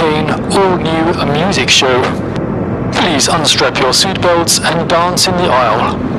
All-new music show. Please unstrap your seatbelts and dance in the aisle.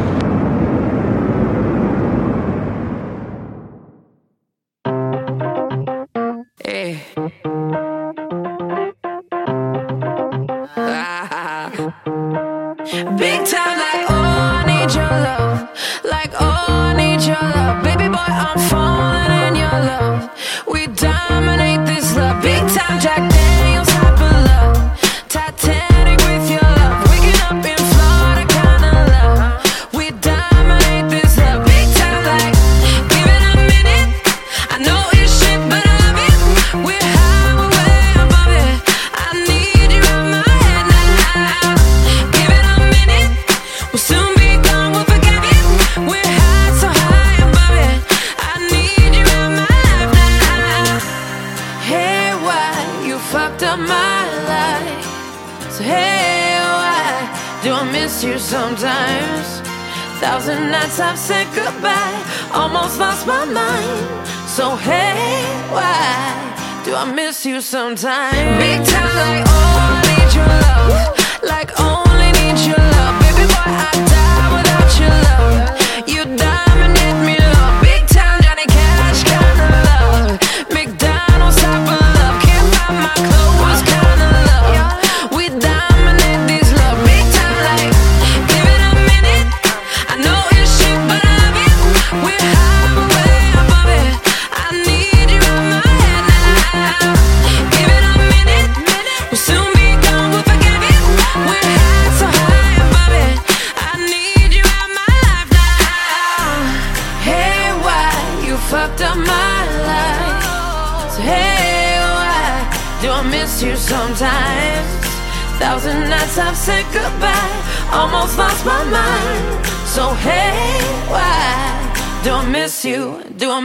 Du har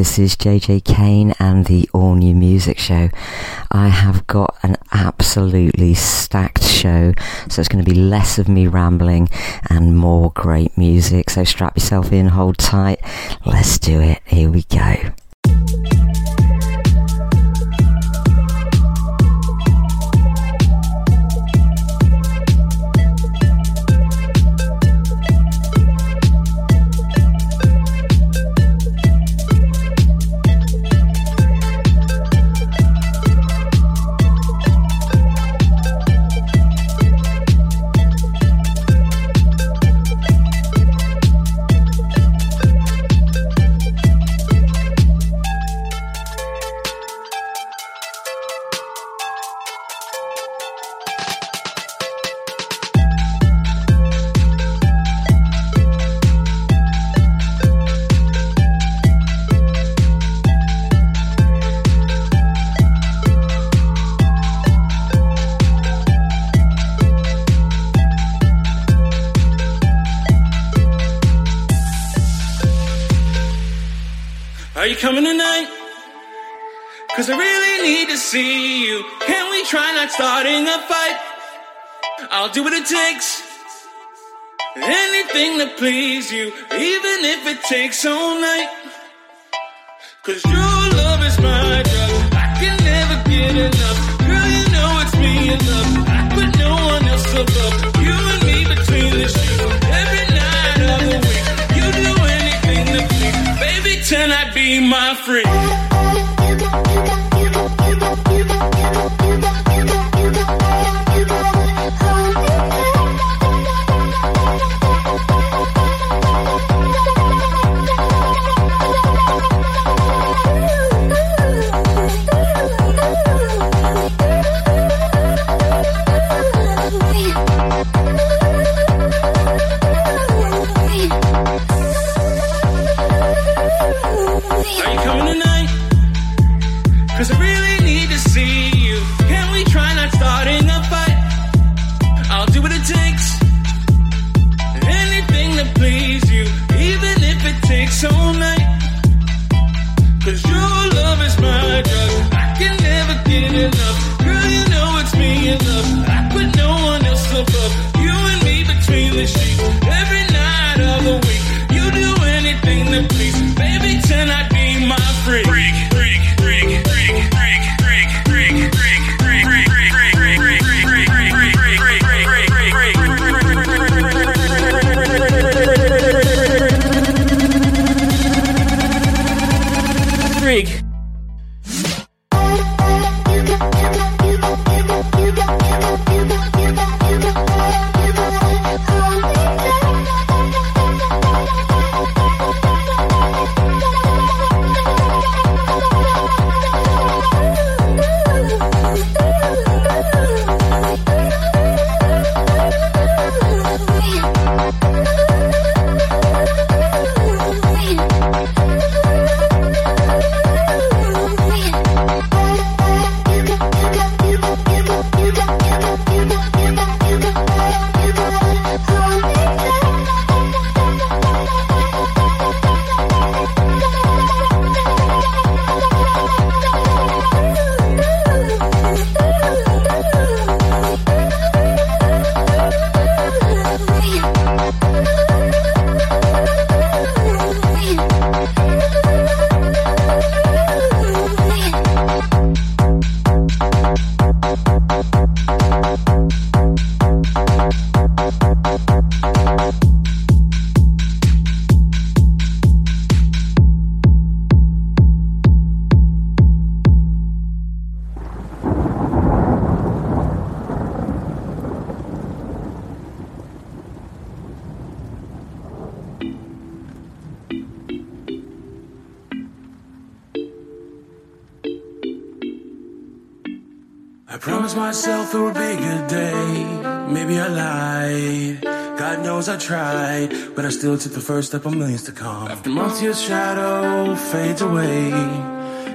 This is JJ Kane and the All New Music Show. I have got an absolutely stacked show, so it's going to be less of me rambling and more great music. So strap yourself in, hold tight. Let's do it. Here we go. It all night. Cause your love is my drug. I can never get enough. Girl, you know it's me love. I put no one else above. You and me between the sheets. Every night of the week. You do anything to please. Baby, tonight be my freak. Are you coming? Cause I really need to see you. Can we try not starting a fight? I'll do what it takes. Anything to please you, even if it takes all your love is my drug. I can never get enough. Girl, you know it's me in love. Still took the first step of millions to come. After months, your shadow fades away.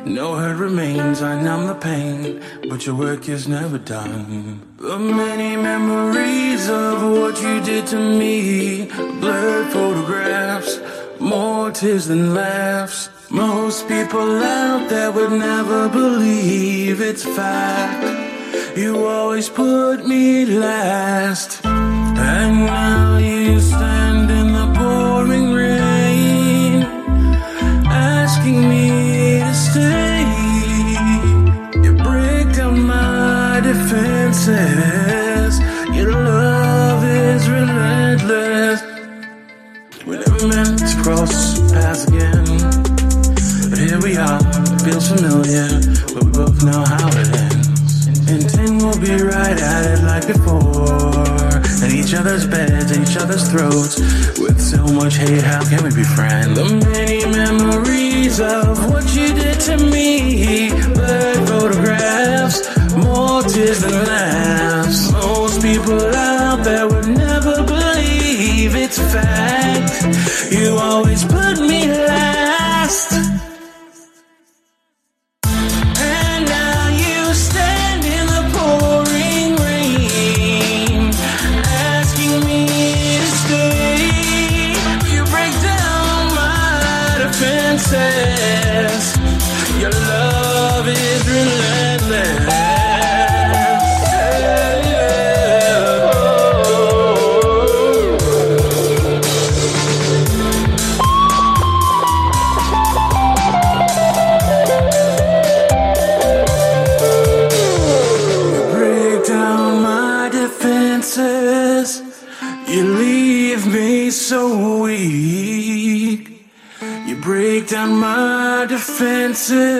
No hurt remains, I numb the pain, but your work is never done. The many memories of what you did to me, blurred photographs, more tears than laughs. Most people out there would never believe it's fact. You always put me last, and now you stand in the pouring rain, asking me to stay. You break down my defenses. Your love is relentless. We never meant to cross paths again, but here we are. Feels familiar, but we both know how it ends. Be right at it like before in each other's beds, in each other's throats. With so much hate, how can we be friends? The many memories of what you did to me. Blurred photographs, more tears than laughs. Most people out there would never believe it's a fact. You always put me last. princess. Your love is relentless. Defenses.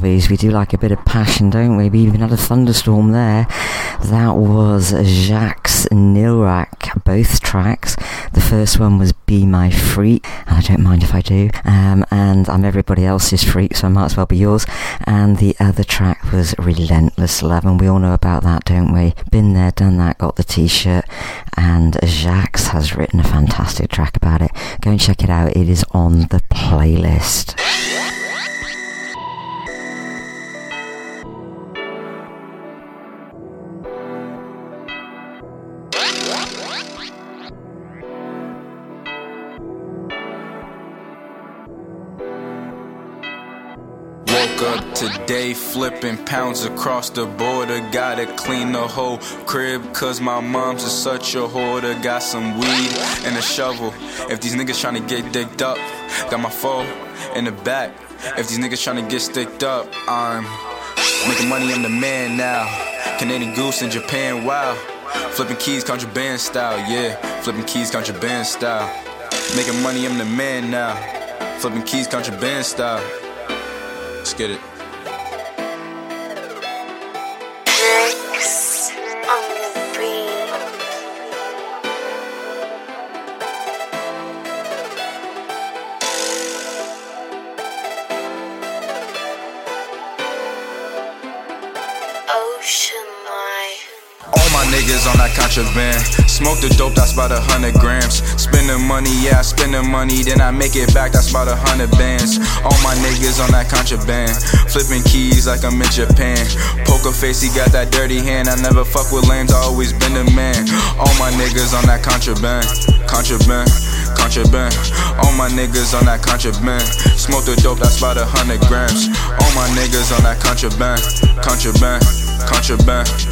Lovies, we do like a bit of passion, don't we? We even had a thunderstorm there. That was Jacques Nilrac, both tracks. The first one was Be My Freak, and I don't mind if I do. Um, and I'm everybody else's freak, so I might as well be yours. And the other track was Relentless Love, and we all know about that, don't we? Been there, done that, got the t shirt. And Jacques has written a fantastic track about it. Go and check it out, it is on the playlist. Woke up today flipping pounds across the border. Gotta clean the whole crib, cause my mom's is such a hoarder. Got some weed and a shovel. If these niggas tryna get dicked up, got my phone in the back. If these niggas tryna get sticked up, I'm making money, I'm the man now. Canadian goose in Japan, wow. Flipping keys, contraband style, yeah. Flipping keys, contraband style. Making money, I'm the man now. Flipping keys, contraband style. Let's get it. Bricks on the beat. Ocean life. All my niggas on that contraband. Smoke the dope, that's about a hundred grams. Spending money, yeah, I spend the money, then I make it back, that's about a hundred bands. All my niggas on that contraband. Flipping keys like I'm in Japan. Poker face, he got that dirty hand. I never fuck with lames, I always been the man. All my niggas on that contraband. Contraband. Contraband, all my niggas on that contraband. Smoke the dope, that's about a hundred grams. All my niggas on that contraband, contraband, contraband.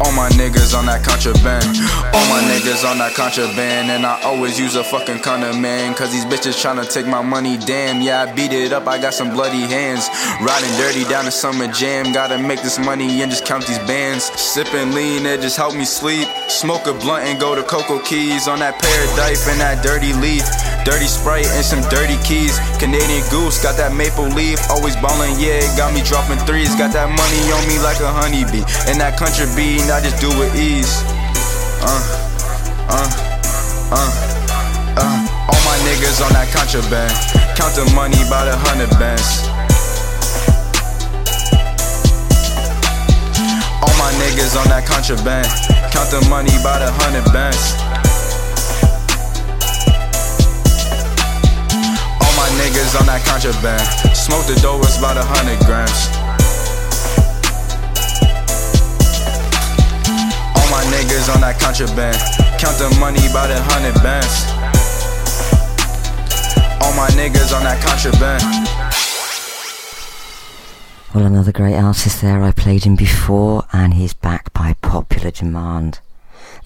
All my niggas on that contraband. All my niggas on that contraband. And I always use a fucking condom, man. Cause these bitches tryna take my money, damn. Yeah, I beat it up, I got some bloody hands. Riding dirty down the summer jam. Gotta make this money and just count these bands. Sipping lean, it just help me sleep. Smoke a blunt and go to Cocoa Keys. On that pair of paradise and that dirty leaf. Dirty Sprite and some dirty keys. Canadian Goose, got that maple leaf. Always ballin', yeah, got me dropping threes. Got that money on me like a honeybee. And that country beat, I just do with ease. Uh, uh, uh, uh. All my niggas on that contraband. Count the money by the hundred bands. All my niggas on that contraband. Count the money by the hundred bands. My niggas on that contraband. Smoke the dope, it's about a hundred grams. All my niggas on that contraband. Count the money by the hundred bands. All my niggas on that contraband. Well, another great artist there. I played him before, and he's back by popular demand.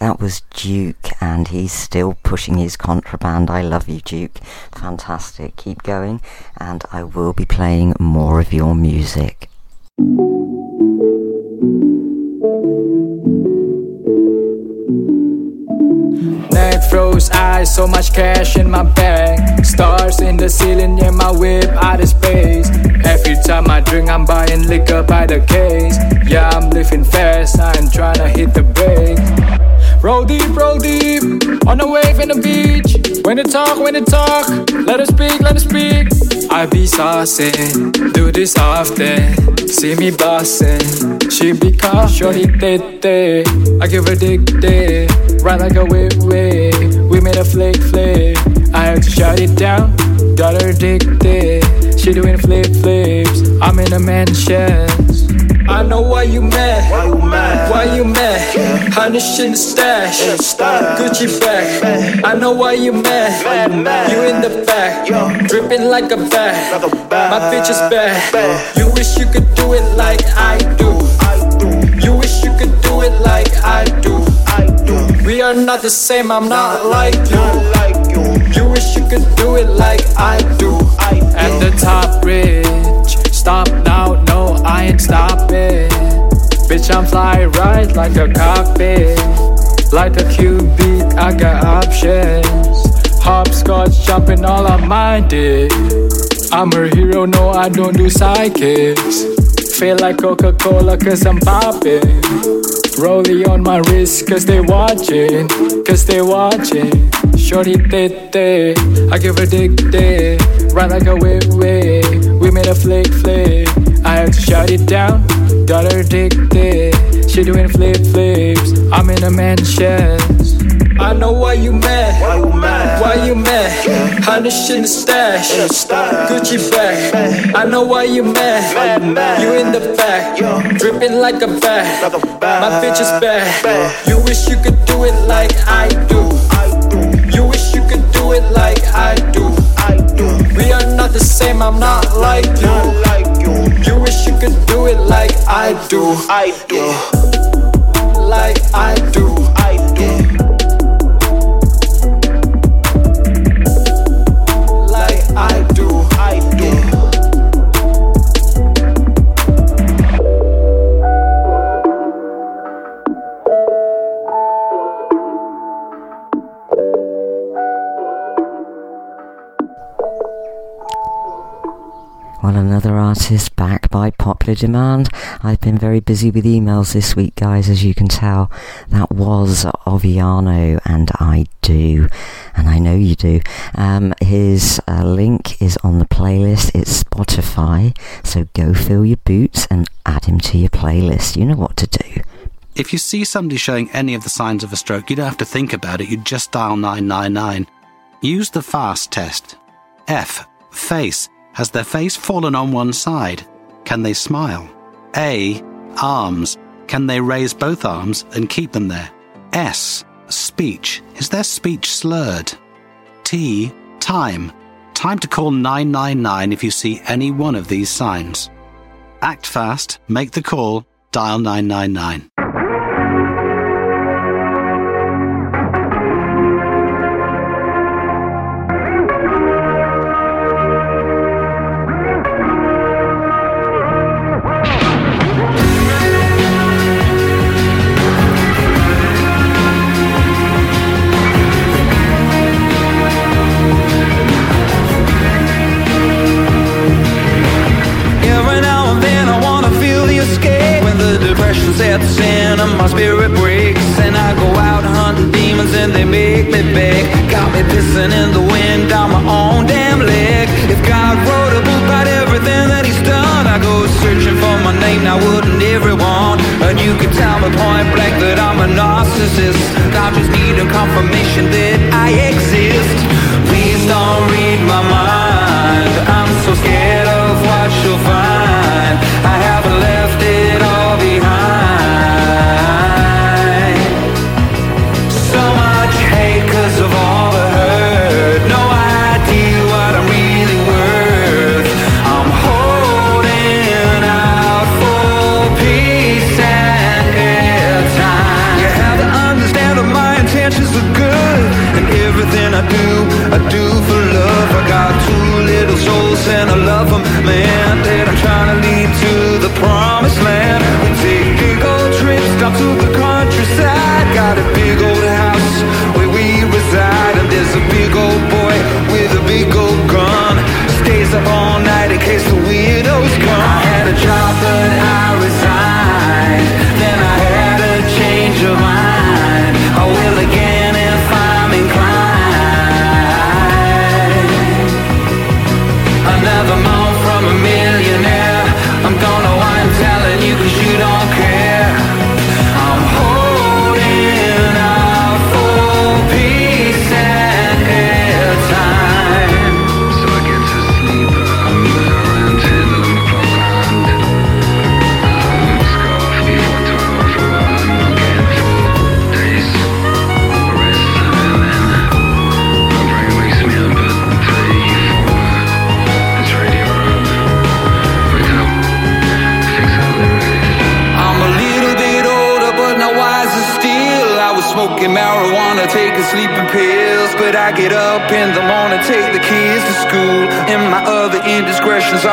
That was Juke, and he's still pushing his contraband. I love you, Juke. Fantastic. Keep going, and I will be playing more of your music. Neck froze eyes, so much cash in my bag. Stars in the ceiling, yeah, my whip out of space. Every time I drink, I'm buying liquor by the case. Yeah, I'm living fast, I'm trying to hit the brake. Roll deep, roll deep, on a wave in the beach. When they talk, when they talk, let us speak, let us speak. I be saucy, do this often. See me bossing, she be caught, shorty tete. I give her dick dick, ride like a whip whip. We made a flick flick. I had to shut it down, got her addicted. She doing flip flips. I'm in a mansions. I know why you mad. Why you mad? Why you mad? Yeah. Honey shit in the stash. In the stash. Gucci bag. I know why you mad. You mad? You in the back. Yo. Dripping like a bag. Like a bag. My bitch is bad. Bad. You wish you could do it like I do. I do, You wish you could do it like I do. I do. We are not the same, I'm not like you. Not like you. You wish you could do it like I do. I do. At the top, rich. Stop Bitch, I'm fly right like a cockpit. Like a cubic, I got options. Hopscotch jumping all on my dick. I'm a hero, no, I don't do sidekicks. Feel like Coca Cola, cause I'm popping. Rollie on my wrist, cause they watching, cause they watching. Shorty tete, I give a dick dick. Run like a whip whip, we made a flick flick. I had to shut it down, got her addicted. She doing flip flips, I'm in a mansions. I know why you mad. Why you mad? Why you mad? Honey shit in the stash. Gucci bag. I know why you mad. You in the back. Dripping like a bag. Like a bag. My bitch is bad. You wish you could do it like I do. I do, You wish you could do it like I do. I do. We are not the same, I'm not like Not like you. You wish you could do it like I do. I do, Like I do. Well, another artist back by popular demand. I've been very busy with emails this week, guys, as you can tell. That was Oviano, and I do, and I know you do. Um, his uh, link is on the playlist. It's Spotify, so go fill your boots and add him to your playlist. You know what to do. If you see somebody showing any of the signs of a stroke, you don't have to think about it, you just dial 999. Use the FAST test. F. Face. Has their face fallen on one side? Can they smile? A. Arms. Can they raise both arms and keep them there? S. Speech. Is their speech slurred? T. Time. Time to call 999 if you see any one of these signs. Act fast, make the call, dial 999.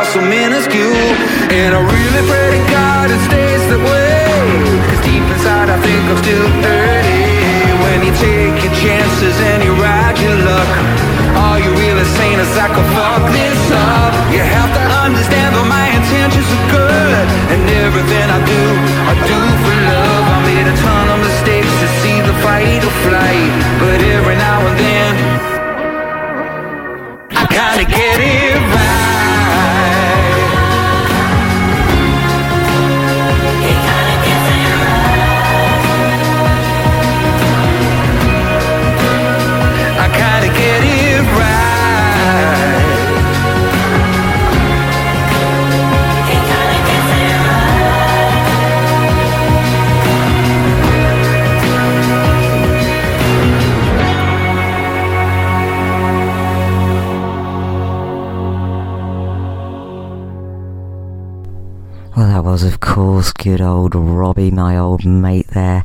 so minuscule. And I was, of course, good old Robbie, my old mate there,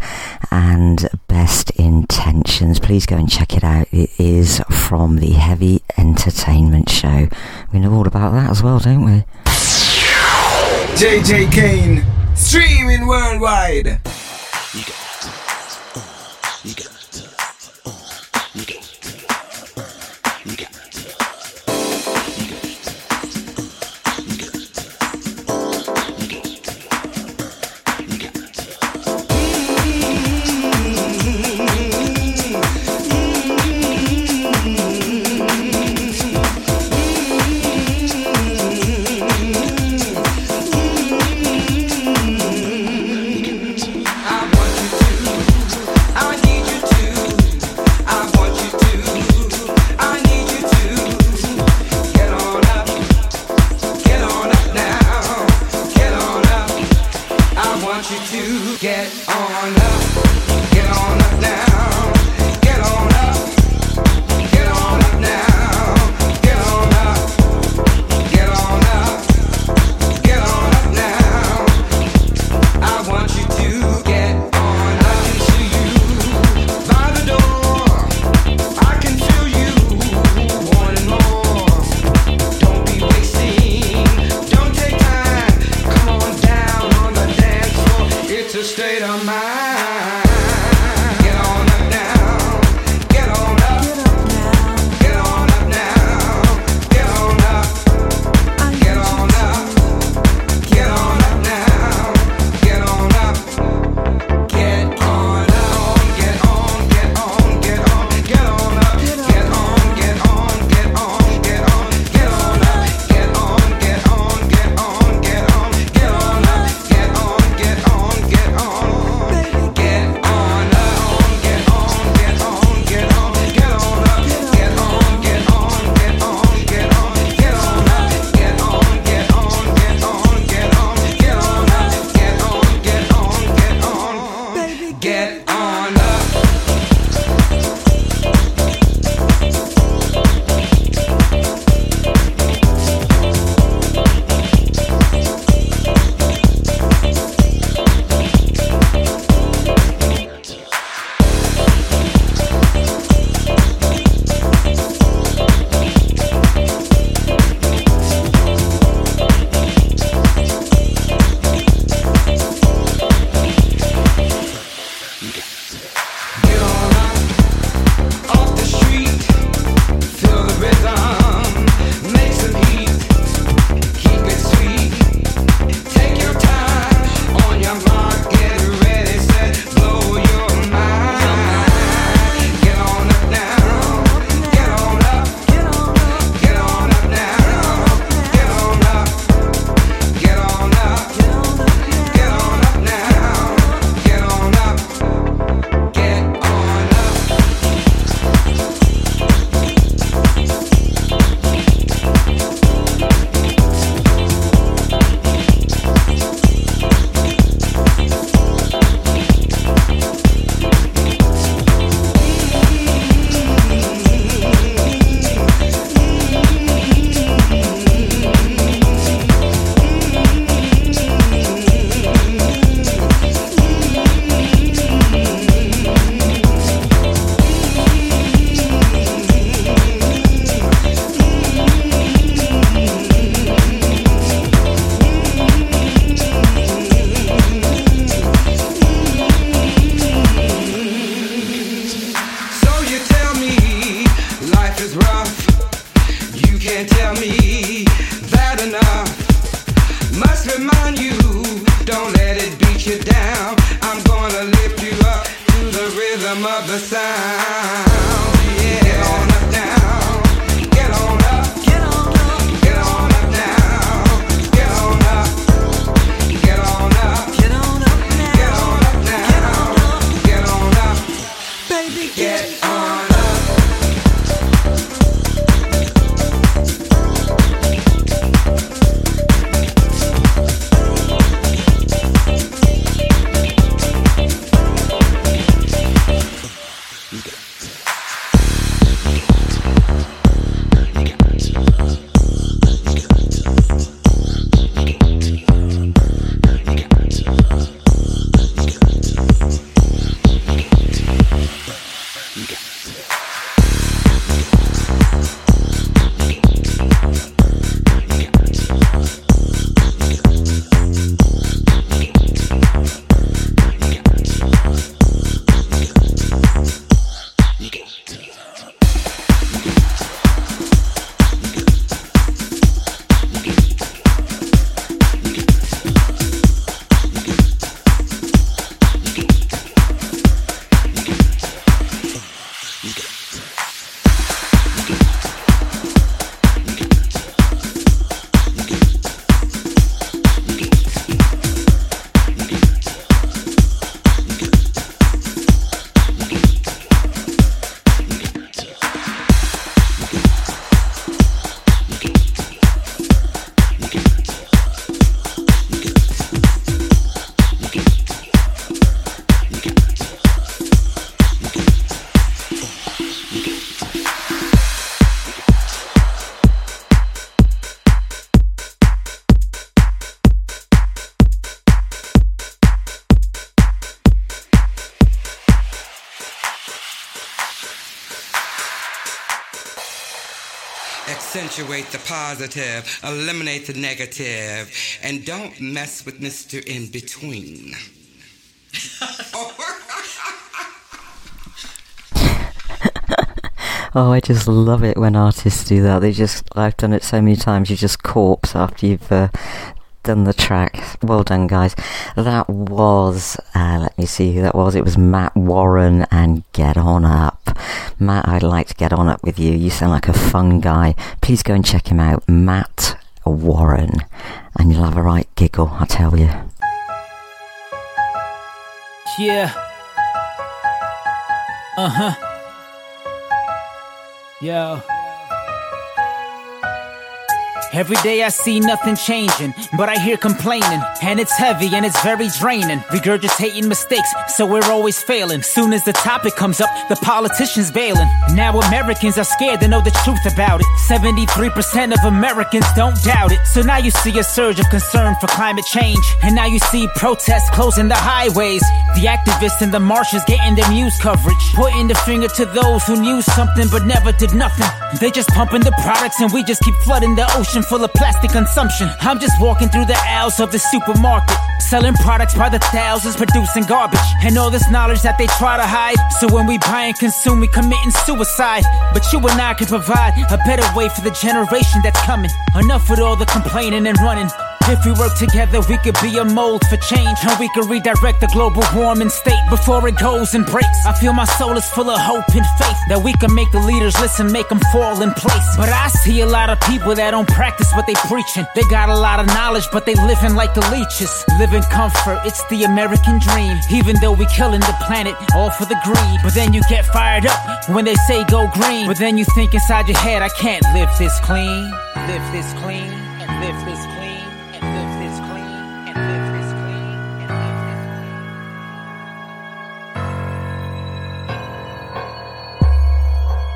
and Best Intentions. Please go and check it out. It is from the Heavy Entertainment Show. We know all about that as well, don't we? JJ Kane, streaming worldwide. You got it. You got it. Accentuate the positive, eliminate the negative, and don't mess with Mr. In Between. Oh, I just love it when artists do that. They just, I've done it so many times. You just corpse after you've uh, done the track. Well done, guys. That was, uh, let me see who that was. It was Matt Warren and Get On Up. Matt, I'd like to get on up with you. You sound like a fun guy. Please go and check him out. Matt Warren. And you'll have a right giggle, I tell you. Yeah. Uh huh. Yo. Every day I see nothing changing, but I hear complaining, and it's heavy and it's very draining. Regurgitating mistakes, so we're always failing. Soon as the topic comes up, the politicians bailing. Now Americans are scared to know the truth about it. 73% of Americans don't doubt it. So now you see a surge of concern for climate change, and now you see protests closing the highways. The activists and the marchers getting their news coverage, pointing the finger to those who knew something but never did nothing. They just pumping the products, and we just keep flooding the ocean full of plastic consumption. I'm just walking through the aisles of the supermarket, selling products by the thousands, producing garbage, and all this knowledge that they try to hide. So when we buy and consume, we committing suicide. But you and I can provide a better way for the generation that's coming. Enough with all the complaining and running. If we work together, we could be a mold for change, and we could redirect the global warming state before it goes and breaks. I feel my soul is full of hope and faith that we can make the leaders listen, make them fall in place. But I see a lot of people that don't practice what they preaching. They got a lot of knowledge, but they living like the leeches. Live in comfort, it's the American dream. Even though we killing the planet, all for the greed. But then you get fired up when they say go green. But then you think inside your head, I can't live this clean, live this clean, live this clean.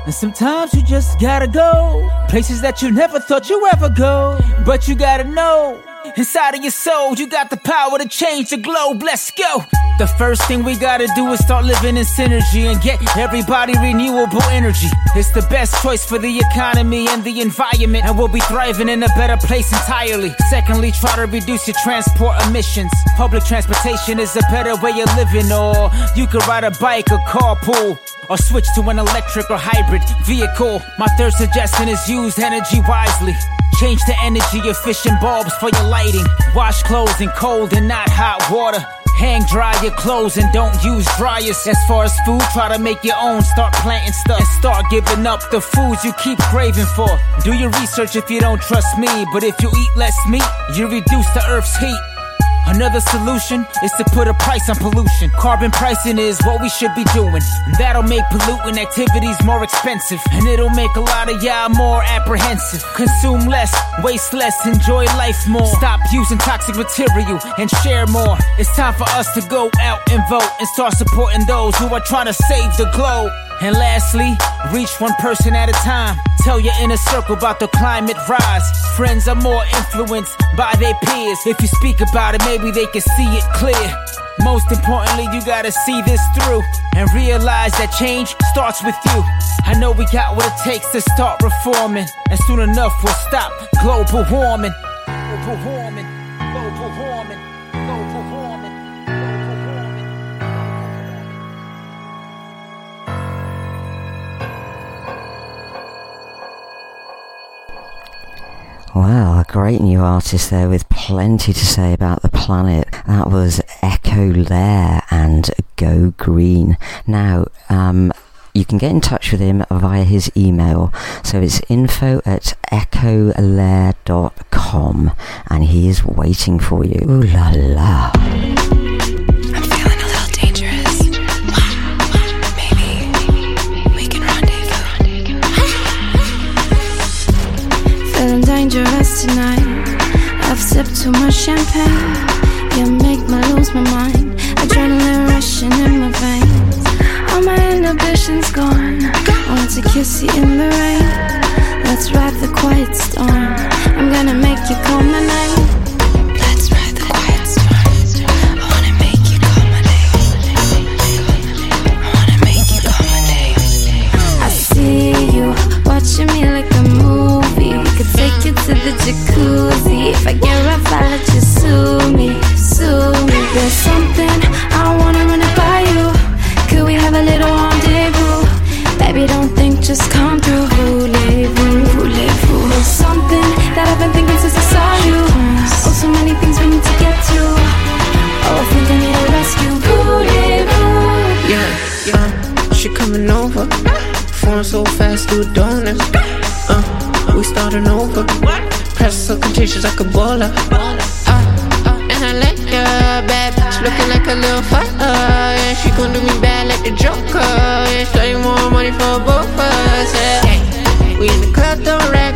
And sometimes you just gotta go places that you never thought you ever go. But you gotta know Inside of your soul, you got the power to change the globe. Let's go. The first thing we gotta do is start living in synergy and get everybody renewable energy. It's the best choice for the economy and the environment, and we'll be thriving in a better place entirely. Secondly, try to reduce your transport emissions. Public transportation is a better way of living, or you could ride a bike or carpool. Or switch to an electric or hybrid vehicle. My third suggestion is use energy wisely. Change the energy of fishing bulbs for your lighting. Wash clothes in cold and not hot water. Hang dry your clothes and don't use dryers. As far as food, try to make your own. Start planting stuff and start giving up the foods you keep craving for. Do your research if you don't trust me, but if you eat less meat, you reduce the earth's heat. Another solution is to put a price on pollution. Carbon pricing is what we should be doing. And that'll make polluting activities more expensive. And it'll make a lot of y'all more apprehensive. Consume less, waste less, enjoy life more. Stop using toxic material and share more. It's time for us to go out and vote and start supporting those who are trying to save the globe. And lastly, reach one person at a time. Tell your inner circle about the climate rise. Friends are more influenced by their peers. If you speak about it, maybe they can see it clear. Most importantly, you gotta see this through and realize that change starts with you. I know we got what it takes to start reforming, and soon enough we'll stop global warming. Global warming, great new artist there with plenty to say about the planet. That was Echo Lair and Go Green. Now, um, you can get in touch with him via his email. So it's info at echolair.com and he is waiting for you. Ooh la la. Dangerous tonight. I've sipped too much champagne. You make me lose my mind. Adrenaline rushing in my veins. All my inhibitions gone. Want to kiss you in the rain. Let's ride the quiet storm. I'm gonna make you call my name. Let's ride the quiet storm. I wanna make you call my name. I wanna make you call my name. I see you watching me like a movie. Could take you to the jacuzzi. If I get rough, I'll let you sue me, sue me. There's something I wanna run it by you. Could we have a little rendezvous? Baby, don't think, just come through. Voulez-vous, voulez-vous? There's something that I've been thinking since I saw you. Oh, so many things we need to get to. Oh, I think I need a rescue. Voulez-vous? Yeah, uh, she coming over. Phone so fast, do it donut. Uh, we starting over. Press so contagious like Ebola. Uh, uh, and I like ya, bad bitch looking like a little fighter. Yeah, she gon' do me bad like the Joker. Yeah, show more money for both of us. Yeah, we in the club, don't rap,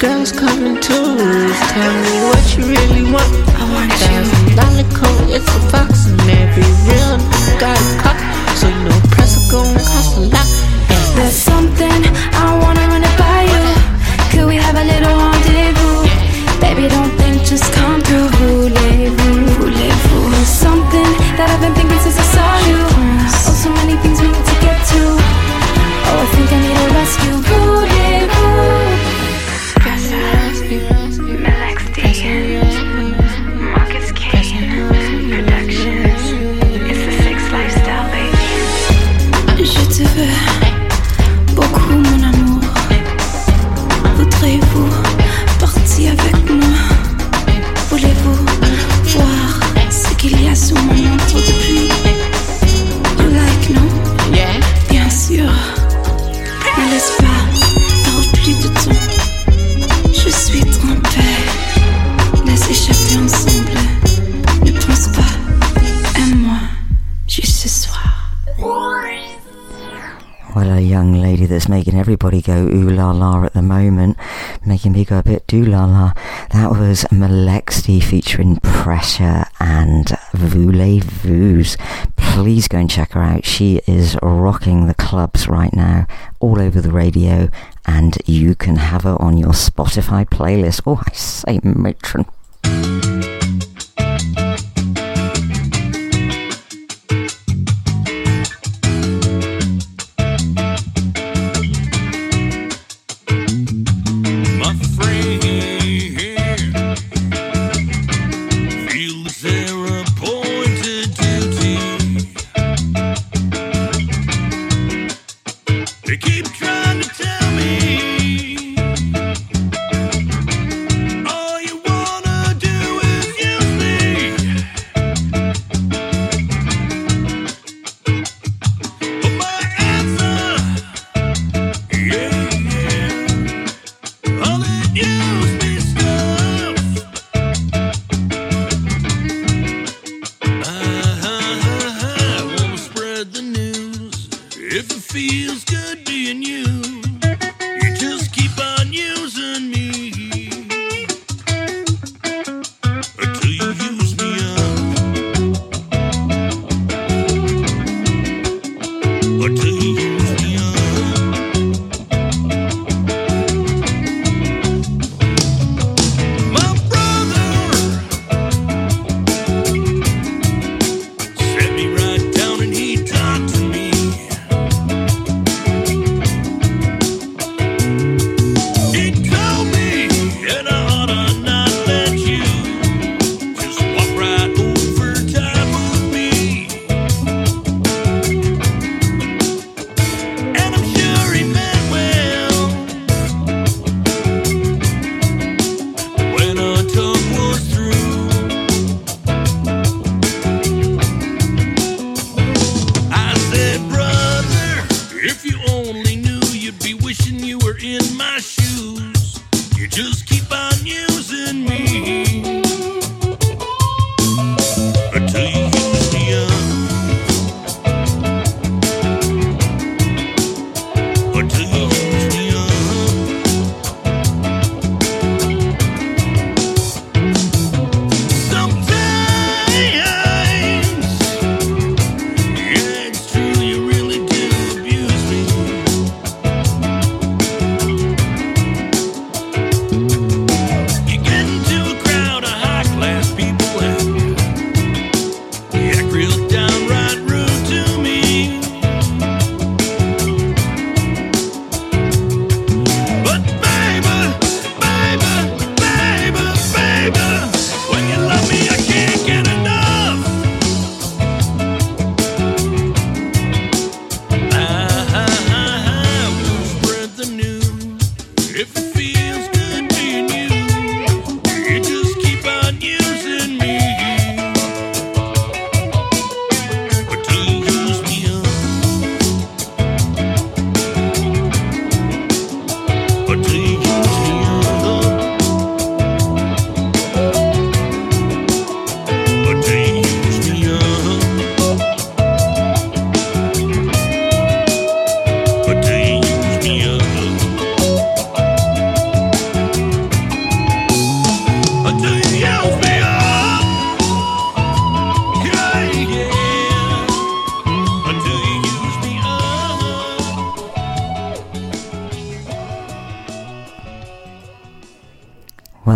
girl's coming too. Tell me what you really want. I want Thousand dollar coat, it's a lady that's making everybody go ooh la la at the moment, making me go a bit doo la la. That was MelXdie featuring Pressure and Voulez-Vous. Please go and check her out. She is rocking the clubs right now, all over the radio, and you can have her on your Spotify playlist. Oh, I say, matron.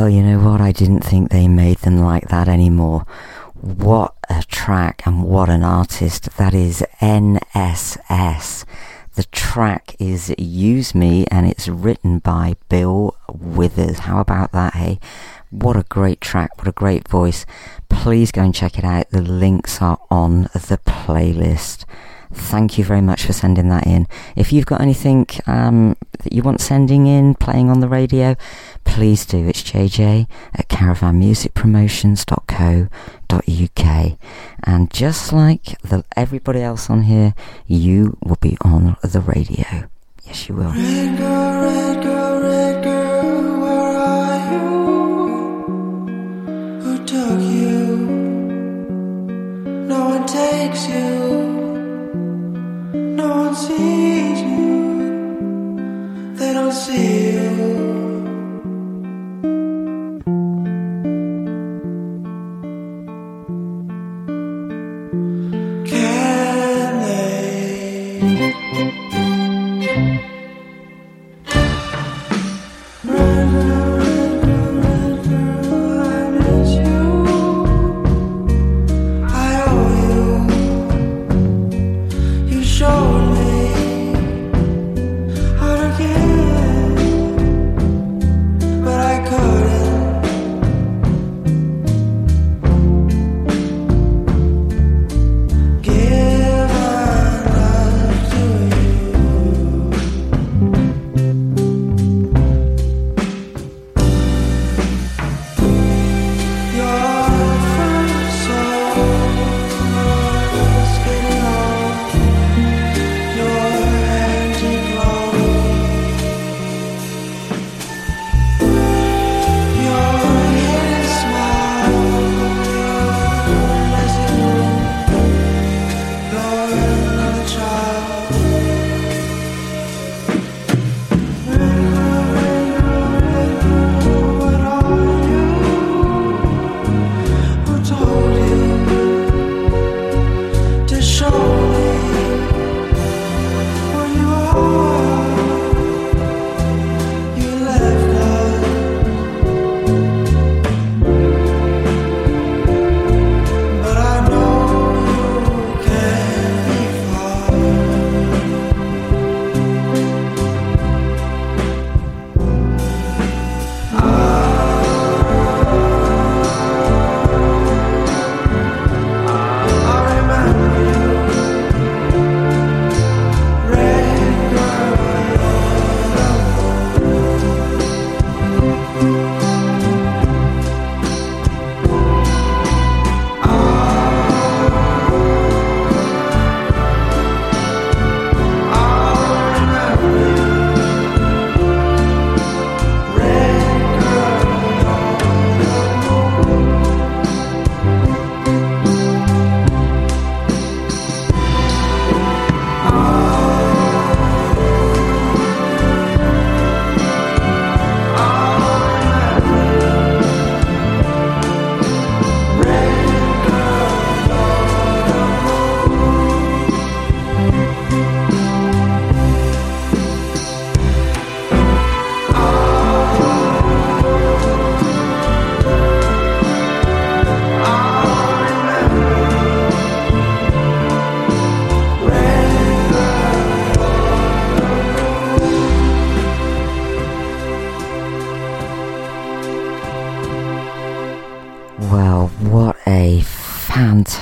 Well, you know what? I didn't think they made them like that anymore. What a track and what an artist. That is NSS. The track is Use Me and it's written by Bill Withers. How about that, hey? What a great track, what a great voice. Please go and check it out. The links are on the playlist. Thank you very much for sending that in. If you've got anything um, that you want sending in, playing on the radio, please do. It's jj at caravanmusicpromotions.co.uk. And just like the, everybody else on here, you will be on the radio. Yes, you will. Red they don't see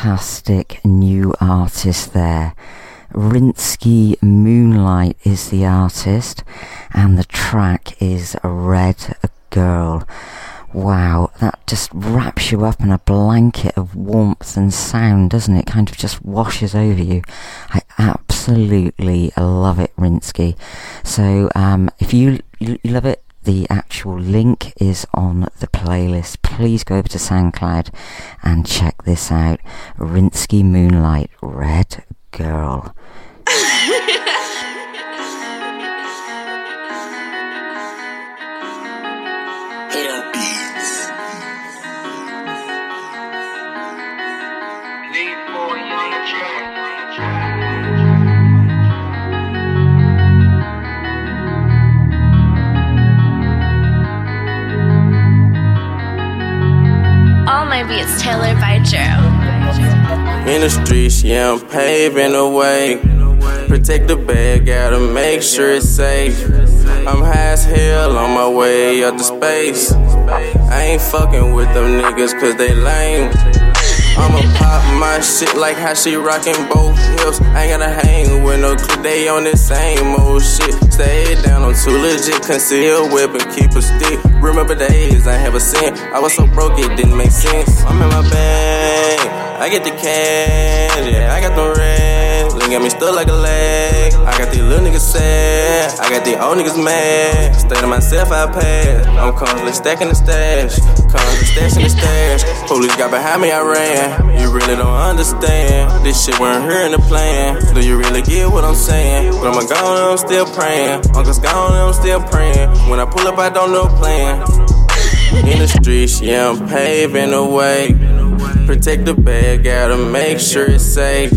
fantastic new artist there. Rinsky Moonlight is the artist, and the track is Red Girl. Wow, that just wraps you up in a blanket of warmth and sound, doesn't it? Kind of just washes over you. I absolutely love it, Rinsky. So, um, if you, you love it, the actual link is on the playlist. Please go over to SoundCloud and check this out. Rinsky Moonlight, Red Girl. My beats tailored by Joe. In the streets, yeah, I'm paving the way. Protect the bag, gotta make sure it's safe. I'm high as hell on my way up to space. I ain't fucking with them niggas cause they lame. I'ma pop my shit like how she rockin' both hips. I ain't gotta hang with no clip, they on the same old shit. Stay down, I'm too legit, conceal whip and keep a stick. Remember days I have a sin. I was so broke it didn't make sense. I'm in my bag, I get the cash, yeah, I got the rent. At me still like a leg. I got these little niggas sad, I got these old niggas mad. Stay to myself, I pass. I'm constantly stacking the stash, constantly stashing the stash. Police got behind me, I ran. You really don't understand. This shit weren't here in the plan. Do you really get what I'm saying? But I'm gone I'm still praying. Uncle's gone I'm still praying. When I pull up, I don't know plan. In the streets, yeah, I'm paving the way. Protect the bag, gotta make sure it's safe.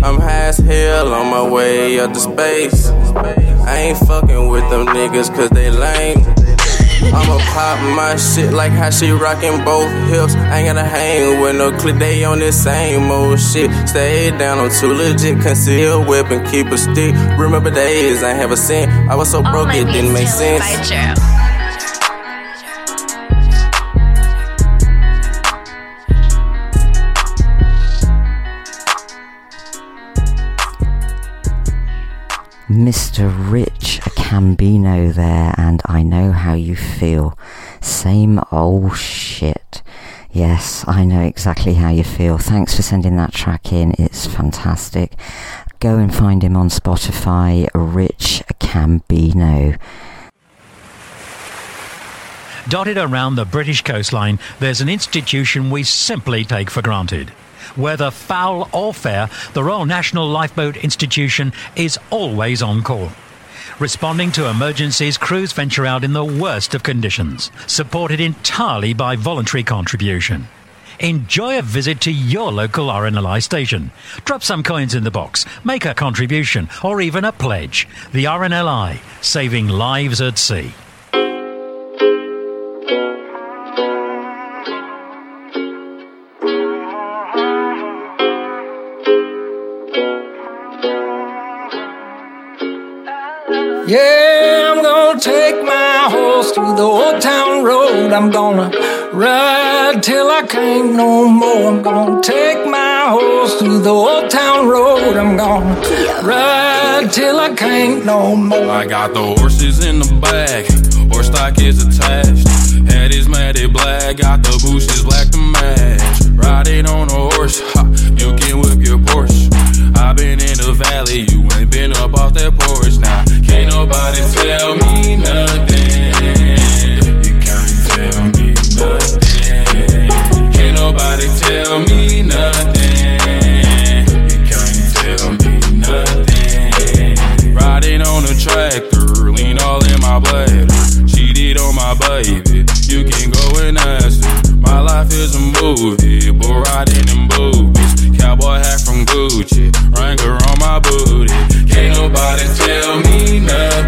I'm high as hell on my way up to space. I ain't fucking with them niggas cause they lame. I'ma pop my shit like how she rockin' both hips. I ain't gotta hang with no clip, they on this same old shit. Stay down, I'm too legit, conceal whip and keep a stick. Remember days I have a cent. I was so broke it didn't make sense. Mr. Rich Cambino there, and I know how you feel. Same old shit. Yes, I know exactly how you feel. Thanks for sending that track in. It's fantastic. Go and find him on Spotify, Rich Cambino. Dotted around the British coastline, there's an institution we simply take for granted. Whether foul or fair, the Royal National Lifeboat Institution is always on call. Responding to emergencies, crews venture out in the worst of conditions, supported entirely by voluntary contribution. Enjoy a visit to your local RNLI station. Drop some coins in the box, make a contribution, or even a pledge. The RNLI, saving lives at sea. Yeah, I'm gonna take my horse through the old town road. I'm gonna ride till I can't no more. I'm gonna take my horse through the old town road. I'm gonna ride till I can't no more. I got the horses in the back, horse stock is attached. Head is matted black, got the bushes black to match. Riding on a horse, ha, you can valley, you ain't been up off that porch. Now, can't nobody tell me nothing. You can't tell me nothing. Can't nobody tell me nothing. You can't tell me nothing. Riding on a tractor, lean all in my bladder. Cheated on my baby, you can go and ask her. My life is a movie, but riding in boobies cowboy hat from Gucci. Wrangler on my booty. Can't nobody tell me nothing.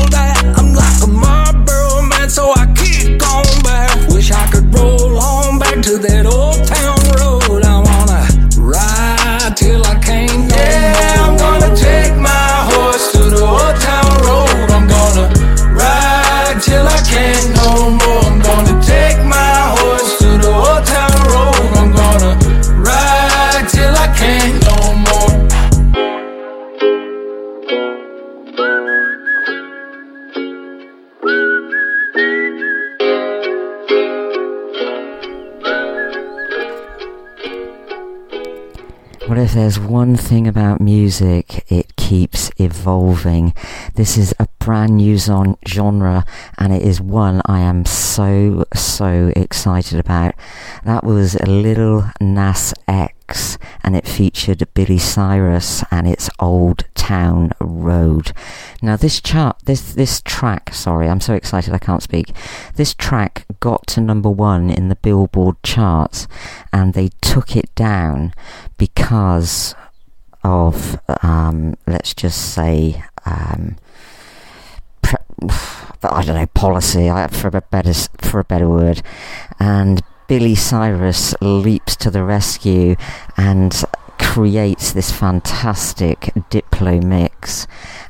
if there's one thing about music, it keeps evolving. This is a brand new zon- genre, and it is one I am so, so excited about. That was Little Nas X, and it featured Billy Cyrus and its Old Town Road. Now, this chart, this this track, sorry, I'm so excited I can't speak. This track got to number one in the Billboard charts, and they took it down because of, um, let's just say, um, I don't know, policy for a better for a better word, and Billy Cyrus leaps to the rescue and creates this fantastic Diplo mix,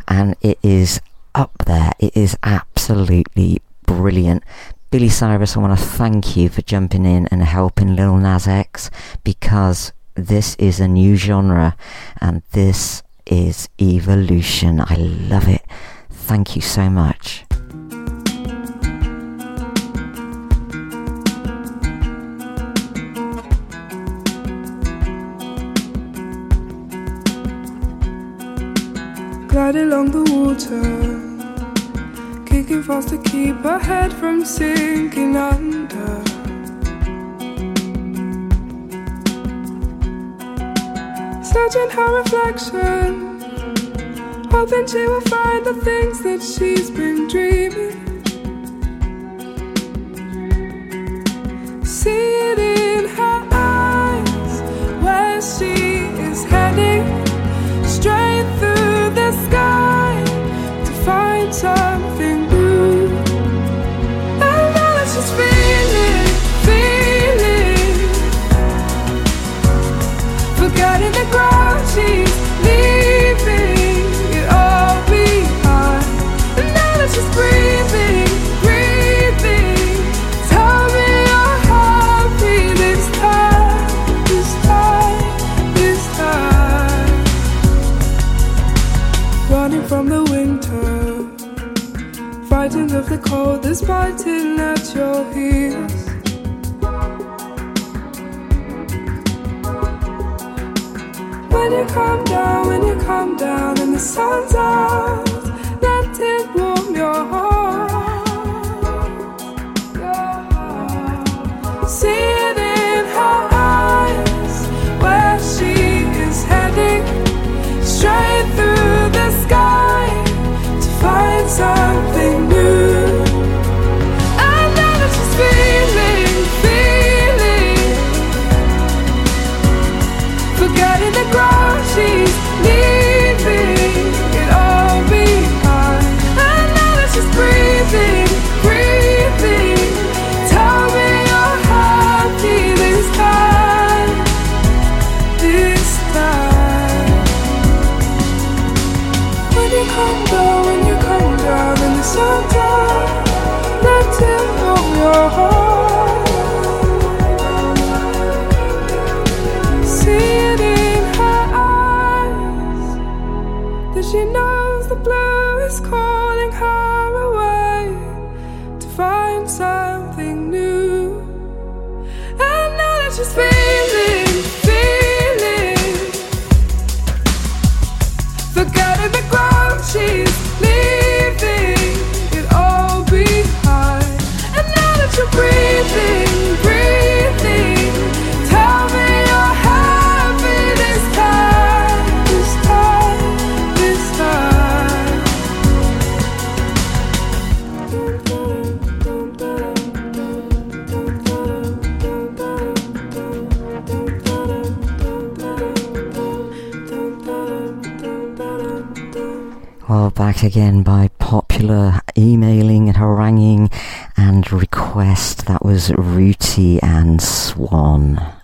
and it is up there. It is absolutely brilliant. Billy Cyrus, I want to thank you for jumping in and helping Lil Nas X because this is a new genre and this is evolution. I love it. Thank you so much. Along the water, kicking fast to keep her head from sinking under. Searching her reflection, hoping she will find the things that she's been dreaming. See it in her eyes, where she is heading breathing back again by popular emailing, and haranguing, and request. That was Ruti and Swan.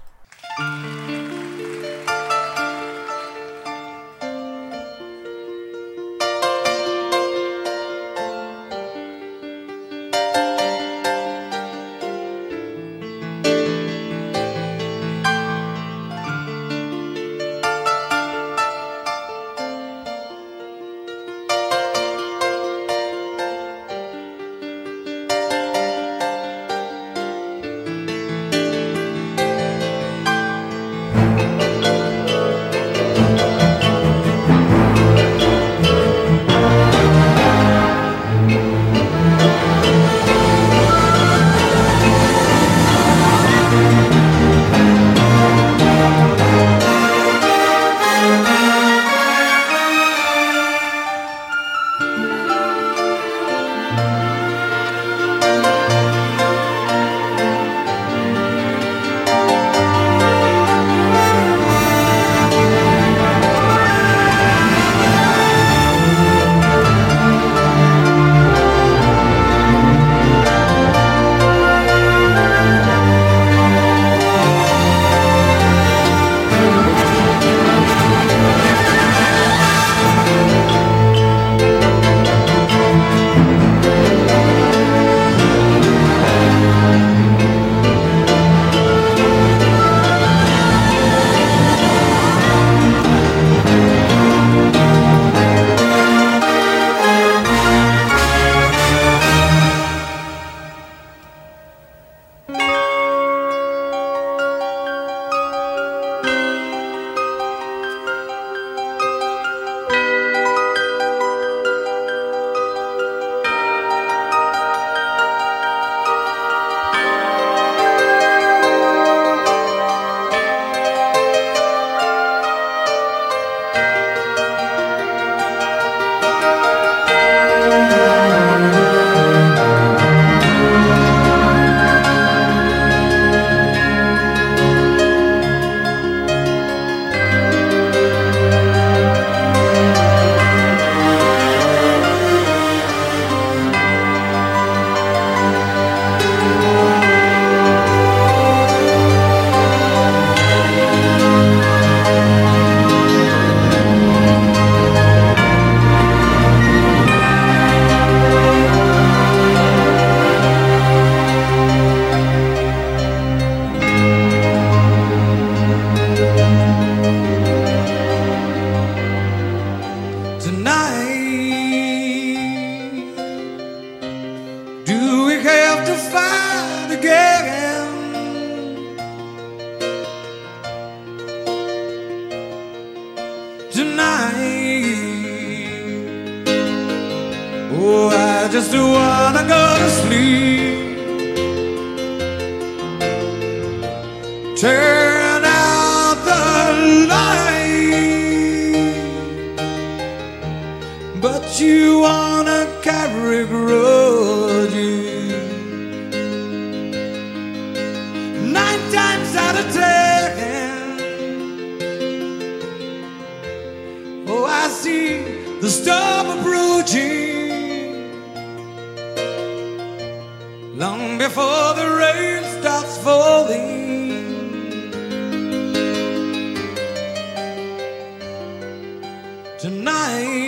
But you wanna carry grudges. Nine times out of ten. Oh, I see the storm approaching. Long before the rain starts falling. Tonight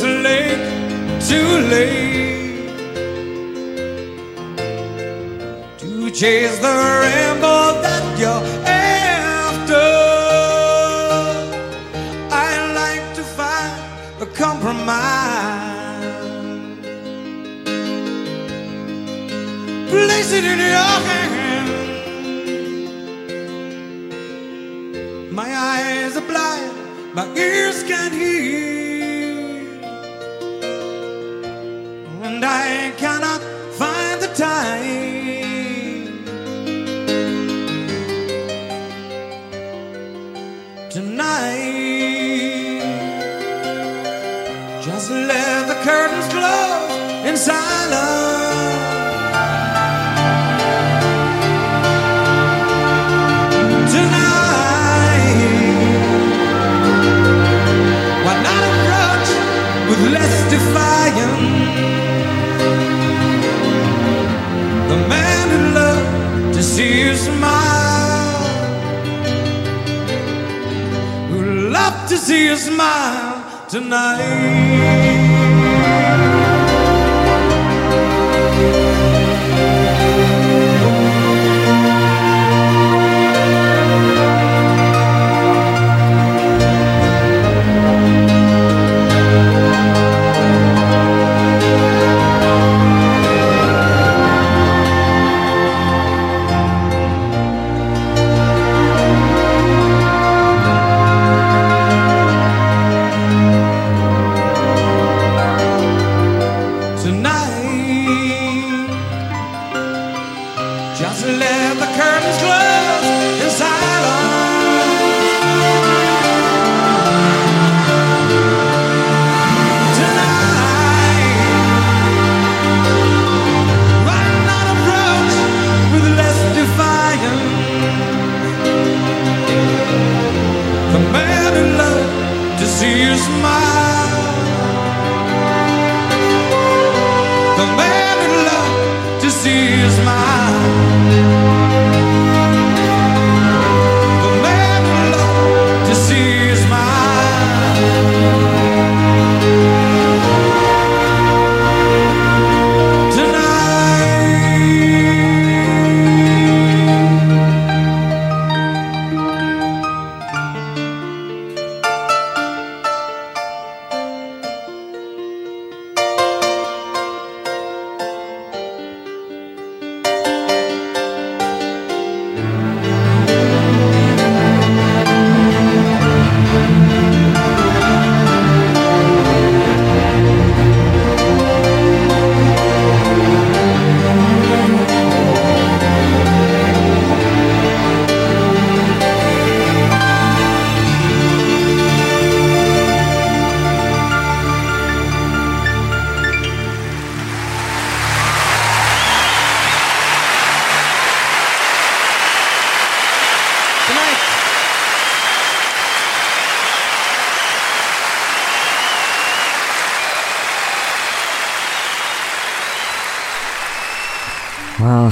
it's late, too late to chase the rainbow that you're after. I like to find a compromise. Place it in your hand. My eyes are blind, my ears can't hear, to see you smile, who loved to see you smile tonight. tonight.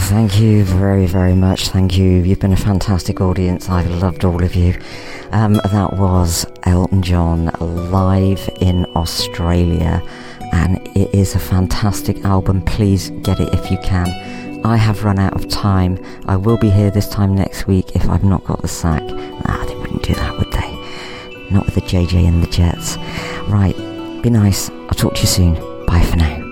Thank you very, very much. Thank you. You've been a fantastic audience. I've loved all of you. Um, that was Elton John live in Australia, and it is a fantastic album. Please get it if you can. I have run out of time. I will be here this time next week if I've not got the sack. Ah, they wouldn't do that, would they? Not with the JJ and the Jets. Right, be nice. I'll talk to you soon. Bye for now.